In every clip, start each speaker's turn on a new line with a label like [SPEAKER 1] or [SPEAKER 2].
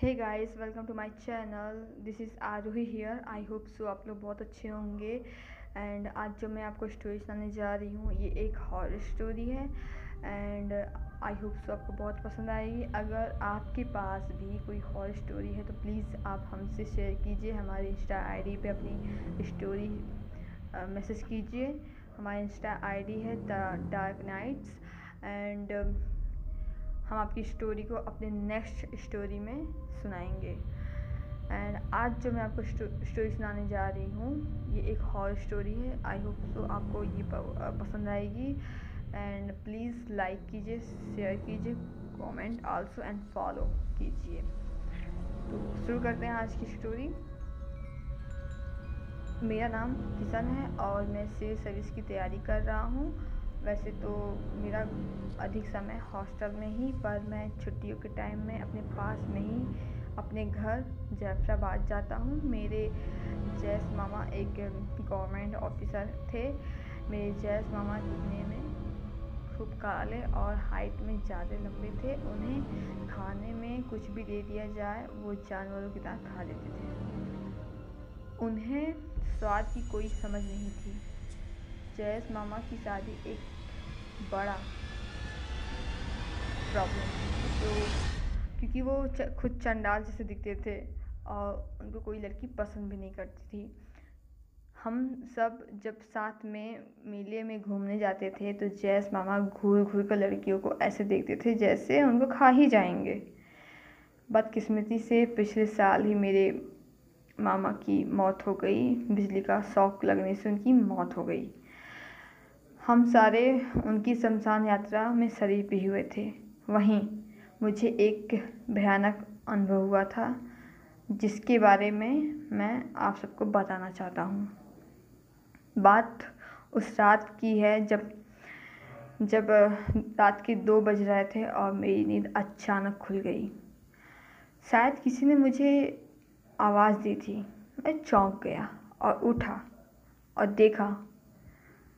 [SPEAKER 1] Hey guys welcome to my channel this is Aarohi here I hope so आप लोग बहुत अच्छे होंगे। एंड आज जो मैं आपको स्टोरी सुनाने जा रही हूँ, ये एक हॉरर स्टोरी है। एंड आई होप सो आपको बहुत पसंद आएगी। अगर आपके पास भी कोई हॉरर स्टोरी है तो प्लीज़ आप हमसे शेयर कीजिए। हमारे इंस्टा आईडी पे अपनी स्टोरी मैसेज कीजिए। हमारी इंस्टा आईडी है द डार्क नाइट्स एंड हम आपकी स्टोरी को अपने नेक्स्ट स्टोरी में सुनाएँगे। एंड आज जो मैं आपको स्टोरी सुनाने जा रही हूँ, ये एक हॉर स्टोरी है। आई होप सो आपको ये पसंद आएगी। एंड प्लीज़ लाइक कीजिए शेयर कीजिए कमेंट आल्सो एंड फॉलो कीजिए। तो शुरू करते हैं आज की स्टोरी मेरा नाम किशन है और मैं सिविल सर्विस की तैयारी कर रहा हूँ। वैसे तो मेरा अधिक समय हॉस्टल में ही, पर मैं छुट्टियों के टाइम में अपने पास में ही अपने घर जैफराबाद जाता हूँ। मेरे जैस मामा एक गवर्नमेंट ऑफिसर थे। मेरे जैस मामा दिखने में खूब काले और हाइट में ज़्यादा लंबे थे, उन्हें खाने में कुछ भी दे दिया जाए, वो जानवरों की तरह खा लेते थे। उन्हें स्वाद की कोई समझ नहीं थी। जयस मामा की शादी एक बड़ा प्रॉब्लम तो क्योंकि वो खुद चंडाल जैसे दिखते थे और उनको कोई लड़की पसंद भी नहीं करती थी। हम सब जब साथ में मेले में घूमने जाते थे तो जैस मामा घूर घूर कर लड़कियों को ऐसे देखते थे जैसे उनको खा ही जाएँगे। बदकिस्मती से पिछले साल ही मेरे मामा की मौत हो गई। बिजली का शौक लगने से उनकी मौत हो गई। हम सारे उनकी शमशान यात्रा में शरीक भी हुए थे। वहीं मुझे एक भयानक अनुभव हुआ था, जिसके बारे में मैं आप सबको बताना चाहता हूँ। बात उस रात की है जब जब, रात के दो बज रहे थे और मेरी नींद अचानक खुल गई। शायद किसी ने मुझे आवाज़ दी थी। मैं चौंक गया और उठा और देखा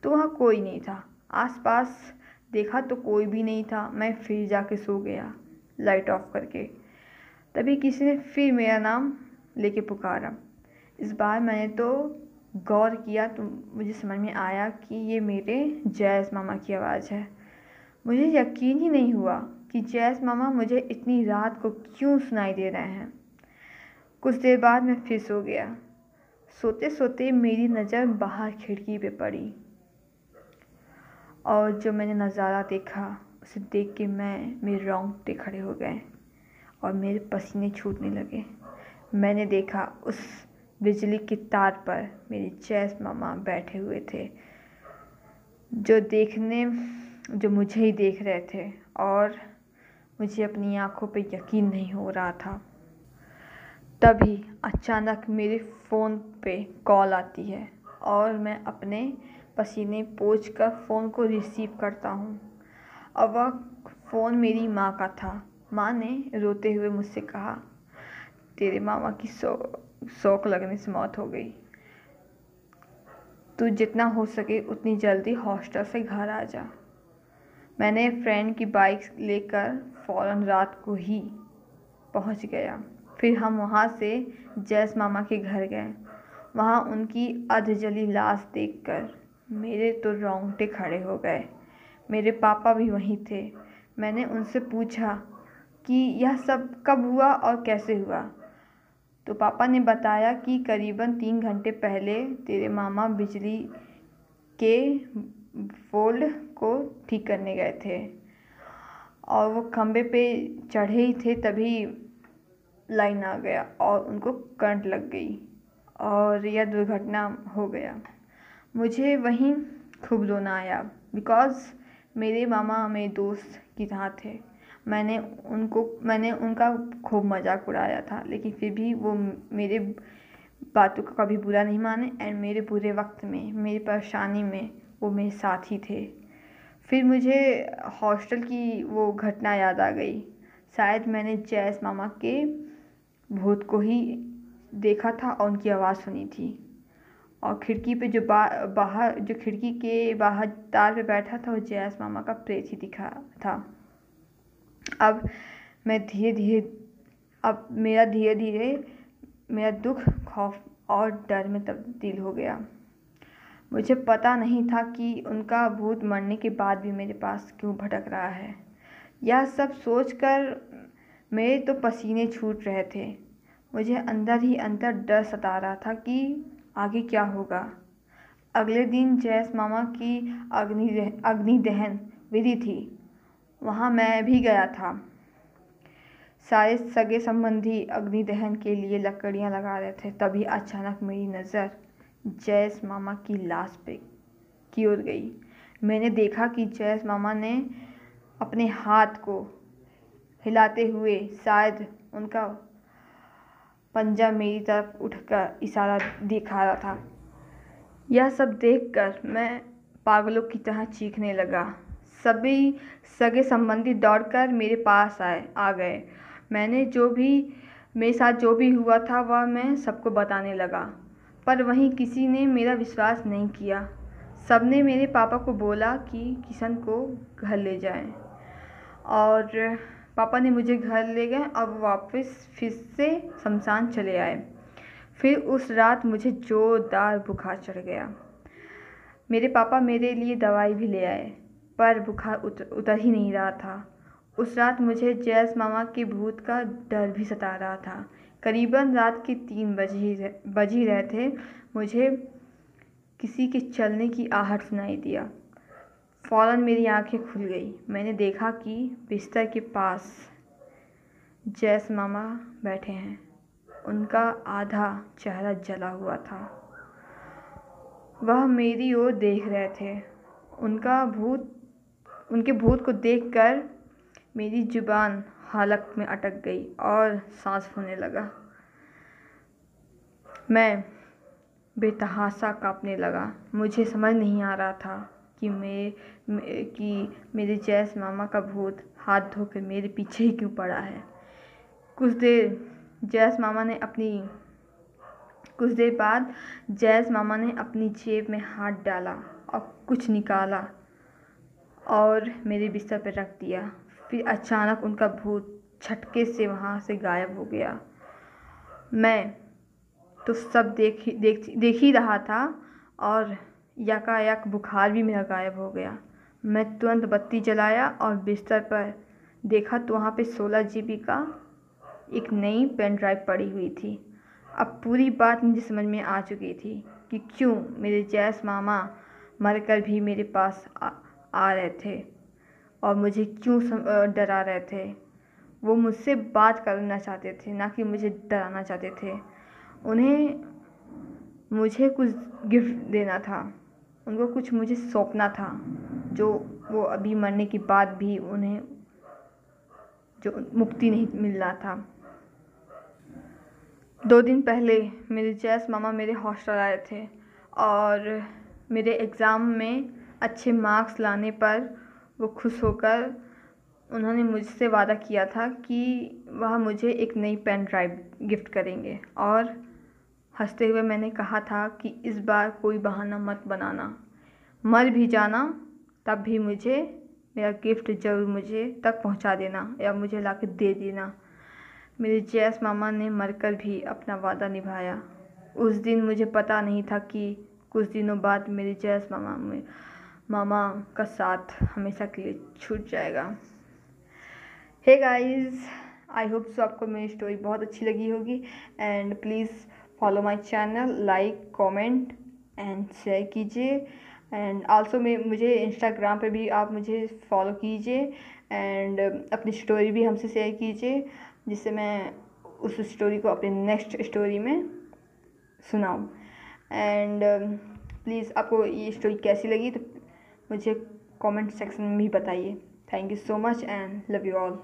[SPEAKER 1] तो वहाँ कोई नहीं था। आसपास देखा तो कोई भी नहीं था। मैं फिर जाके सो गया लाइट ऑफ़ करके। तभी किसी ने फिर मेरा नाम लेके पुकारा। इस बार मैंने तो गौर किया तो मुझे समझ में आया कि ये मेरे जैस मामा की आवाज़ है। मुझे यकीन ही नहीं हुआ कि जैस मामा मुझे इतनी रात को क्यों सुनाई दे रहे हैं। कुछ देर बाद मैं फिर सो गया। सोते सोते मेरी नज़र बाहर खिड़की पे पड़ी। और जो मैंने नज़ारा देखा, उसे देख के मैं, मेरे रोंगटे खड़े हो गए और मेरे पसीने छूटने लगे। मैंने देखा, उस बिजली की तार पर मेरे चैस मामा बैठे हुए थे, जो देखने, जो मुझे ही देख रहे थे और मुझे अपनी आँखों पे यकीन नहीं हो रहा था। तभी अचानक मेरे फ़ोन पे कॉल आती है और मैं अपने पसीने पोछ कर फ़ोन को रिसीव करता हूँ। अब वह फ़ोन मेरी माँ का था। माँ ने रोते हुए मुझसे कहा, तेरे मामा की शौ शौक लगने से मौत हो गई। तू जितना हो सके उतनी जल्दी हॉस्टल से घर आ जा मैंने फ्रेंड की बाइक लेकर फ़ौरन रात को ही पहुँच गया। फिर हम वहाँ से जैस मामा के घर गए। वहाँ उनकी अधजली लाश देखकर मेरे तो रोंगटे खड़े हो गए। मेरे पापा भी वहीं थे। मैंने उनसे पूछा कि यह सब कब हुआ और कैसे हुआ? तो पापा ने बताया कि करीबन तीन घंटे पहले तेरे मामा बिजली के फोल्ड को ठीक करने गए थे और वो खंभे पे चढ़े ही थे तभी लाइन आ गया और उनको करंट लग गई और यह दुर्घटना हो गया। मुझे वहीं खूब रोना आया। बिकॉज़ मेरे मामा मेरे दोस्त की तरह थे। मैंने उनको, मैंने उनका खूब मज़ाक उड़ाया था, लेकिन फिर भी वो मेरे बातों का कभी बुरा नहीं माने एंड मेरे बुरे वक्त में, मेरी परेशानी में वो मेरे साथ ही थे। फिर मुझे हॉस्टल की वो घटना याद आ गई। शायद मैंने जैस मामा के भूत को ही देखा था और उनकी आवाज़ सुनी थी। और खिड़की पे जो बा, बाहर, जो खिड़की के बाहर तार पे बैठा था, वो जयास मामा का प्रेत ही दिखा, था। अब मैं धीरे धीरे, अब मेरा धीरे धीरे, मेरा दुख, खौफ और डर में तब्दील हो गया। मुझे पता नहीं था कि उनका भूत मरने के बाद भी मेरे पास क्यों भटक रहा है। यह सब सोचकर मेरे तो पसीने छूट रहे थे। मुझे अंदर ही अंदर डर सता रहा था कि आगे क्या होगा? अगले दिन जैस मामा की अग्नि अग्नि दहन विधि थी। वहाँ मैं भी गया था। सारे सगे संबंधी अग्नि दहन के लिए लकड़ियाँ लगा रहे थे, तभी अचानक मेरी नज़र जैस मामा की लाश पे की ओर गई। मैंने देखा कि जैस मामा ने अपने हाथ को हिलाते हुए शायद उनका पंजा मेरी तरफ़ उठकर इशारा दिखा रहा था। यह सब देखकर मैं पागलों की तरह चीखने लगा। सभी सगे संबंधी दौड़कर मेरे पास आए, आ गए। मैंने जो भी, मेरे साथ जो भी हुआ था, वह मैं सबको बताने लगा। पर वहीं किसी ने मेरा विश्वास नहीं किया। सबने मेरे पापा को बोला कि किशन को घर ले जाएँ। और पापा ने मुझे घर ले गए और वापस फिर से शमशान चले आए। फिर उस रात मुझे ज़ोरदार बुखार चढ़ गया। मेरे पापा मेरे लिए दवाई भी ले आए, पर बुखार उतर उतर ही नहीं रहा था। उस रात मुझे जैस मामा के भूत का डर भी सता रहा था। करीबन रात के तीन बज ही बज ही रहे थे, मुझे किसी के चलने की आहट सुनाई दिया। फ़ौरन मेरी आँखें खुल गई। मैंने देखा कि बिस्तर के पास जैस मामा बैठे हैं। उनका आधा चेहरा जला हुआ था। वह मेरी ओर देख रहे थे। उनका भूत, उनके भूत को देखकर मेरी ज़ुबान हालत में अटक गई और सांस होने लगा। मैं बेतहासा कांपने लगा। मुझे समझ नहीं आ रहा था कि मैं कि मेरे जैस मामा का भूत हाथ धोकर मेरे पीछे ही क्यों पड़ा है। कुछ देर जैस मामा ने अपनी, कुछ देर बाद जैस मामा ने अपनी जेब में हाथ डाला और कुछ निकाला और मेरे बिस्तर पर रख दिया। फिर अचानक उनका भूत छटके से वहाँ से गायब हो गया। मैं तो सब देख देख देख ही रहा था और यकायक बुखार भी मेरा गायब हो गया। मैं तुरंत बत्ती जलाया और बिस्तर पर देखा तो वहाँ पे सोलह जी का एक नई पेन ड्राइव पड़ी हुई थी। अब पूरी बात मुझे समझ में आ चुकी थी कि क्यों मेरे जैस मामा मरकर भी मेरे पास आ, आ रहे थे और मुझे क्यों डरा रहे थे। वो मुझसे बात करना चाहते थे ना कि मुझे डराना चाहते थे। उन्हें मुझे कुछ गिफ्ट देना था। उनको कुछ मुझे सौंपना था, जो वो अभी मरने के बाद भी उन्हें, जो मुक्ति नहीं मिल रहा था। दो दिन पहले मेरे जैस मामा मेरे हॉस्टल आए थे और मेरे एग्ज़ाम में अच्छे मार्क्स लाने पर वो खुश होकर उन्होंने मुझसे वादा किया था कि वह मुझे एक नई पेन ड्राइव गिफ्ट करेंगे और हँसते हुए मैंने कहा था कि इस बार कोई बहाना मत बनाना। मर भी जाना, तब भी मुझे, मेरा गिफ्ट ज़रूर मुझे तक पहुँचा देना या मुझे ला दे देना। मेरे जैस मामा ने मरकर भी अपना वादा निभाया। उस दिन मुझे पता नहीं था कि कुछ दिनों बाद मेरे जैस मामा में, मामा का साथ हमेशा के लिए छूट जाएगा। Hey guys I hope so आपको मेरी स्टोरी बहुत अच्छी लगी होगी। And please follow my channel like comment and share कीजिए। एंड आल्सो मैं, मुझे इंस्टाग्राम पे भी आप मुझे फॉलो कीजिए एंड अपनी स्टोरी भी हमसे शेयर कीजिए, जिससे मैं उस स्टोरी को अपने नेक्स्ट स्टोरी में सुनाऊँ। एंड प्लीज़ आपको ये स्टोरी कैसी लगी तो मुझे कमेंट सेक्शन में भी बताइए। Thank you so much and love you all